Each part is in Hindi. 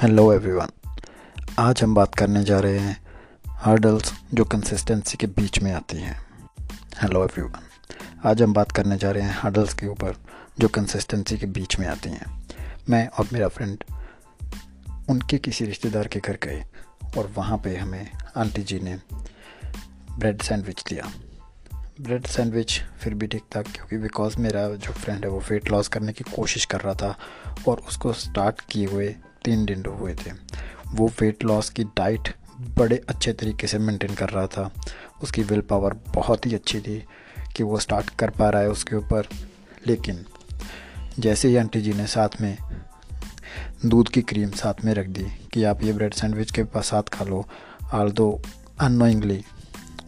हेलो एवरीवन आज हम बात करने जा रहे हैं हर्डल्स जो कंसिस्टेंसी के बीच में आती हैं। हेलो एवरीवन आज हम बात करने जा रहे हैं हर्डल्स के ऊपर जो कंसिस्टेंसी के बीच में आती हैं। मैं और मेरा फ्रेंड उनके किसी रिश्तेदार के घर गए और वहाँ पे हमें आंटी जी ने ब्रेड सैंडविच दिया। ब्रेड सैंडविच फिर भी ठीक था क्योंकि बिकॉज़ मेरा जो फ्रेंड है वो वेट लॉस करने की कोशिश कर रहा था और उसको स्टार्ट किए हुए तीन दिन हुए थे। वो वेट लॉस की डाइट बड़े अच्छे तरीके से मेंटेन कर रहा था। उसकी विल पावर बहुत ही अच्छी थी कि वो स्टार्ट कर पा रहा है उसके ऊपर। लेकिन जैसे ही आंटी जी ने साथ में दूध की क्रीम साथ में रख दी कि आप ये ब्रेड सैंडविच के पास साथ खा लो आल दो अनोइंगली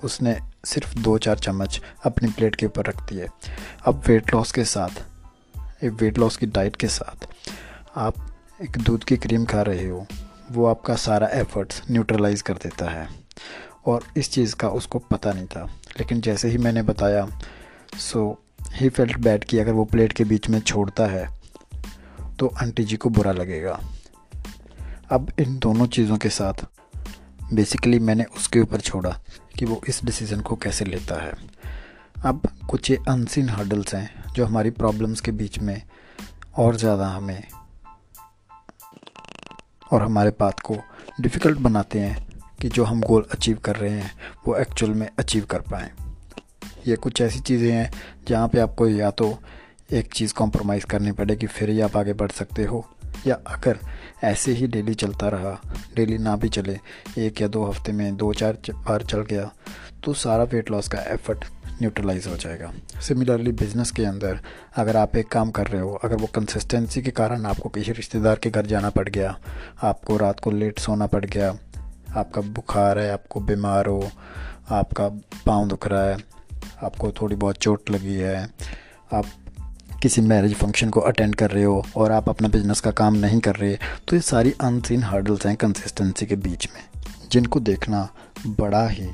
उसने सिर्फ़ दो चार चम्मच अपनी प्लेट के ऊपर रख दिए। अब वेट लॉस के साथ वेट लॉस की डाइट के साथ आप एक दूध की क्रीम खा रहे हो, वो आपका सारा एफर्ट्स न्यूट्रलाइज कर देता है। और इस चीज़ का उसको पता नहीं था। लेकिन जैसे ही मैंने बताया सो ही फेल्ट बैड कि अगर वो प्लेट के बीच में छोड़ता है तो आंटी जी को बुरा लगेगा। अब इन दोनों चीज़ों के साथ बेसिकली मैंने उसके ऊपर छोड़ा कि वो इस डिसीज़न को कैसे लेता है। अब कुछ ये अनसिन हर्डल्स हैं जो हमारी प्रॉब्लम्स के बीच में और ज़्यादा हमें और हमारे पाथ को डिफ़िकल्ट बनाते हैं कि जो हम गोल अचीव कर रहे हैं, वो एक्चुअल में अचीव कर पाएँ। ये कुछ ऐसी चीज़ें हैं जहाँ पे आपको या तो एक चीज़ कॉम्प्रोमाइज़ करनी पड़ेगी, फिर ही आप आगे बढ़ सकते हो, या अगर ऐसे ही डेली चलता रहा डेली ना भी चले, एक या दो हफ़्ते में दो चार बार चल गया तो सारा वेट लॉस का एफर्ट न्यूट्रलाइज हो जाएगा। सिमिलरली बिज़नेस के अंदर, अगर आप एक काम कर रहे हो, अगर वो कंसिस्टेंसी के कारण आपको किसी रिश्तेदार के घर जाना पड़ गया, आपको रात को लेट सोना पड़ गया, आपका बुखार है, आपको बीमार हो, आपका पाँव दुख रहा है, आपको थोड़ी बहुत चोट लगी है, आप किसी मैरिज फ़ंक्शन को अटेंड कर रहे हो और आप अपना बिज़नेस का काम नहीं कर रहे तो ये सारी अनसीन हर्डल्स हैं कंसिस्टेंसी के बीच में, जिनको देखना बड़ा ही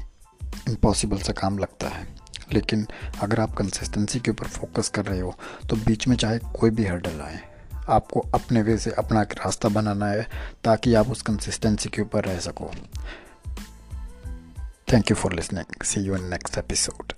इम्पॉसिबल सा काम लगता है। लेकिन अगर आप कंसिस्टेंसी के ऊपर फोकस कर रहे हो तो बीच में चाहे कोई भी हर्डल आए आपको अपने वे से अपना एक रास्ता बनाना है, ताकि आप उस कंसिस्टेंसी के ऊपर रह सको। Thank you for listening see you in next episode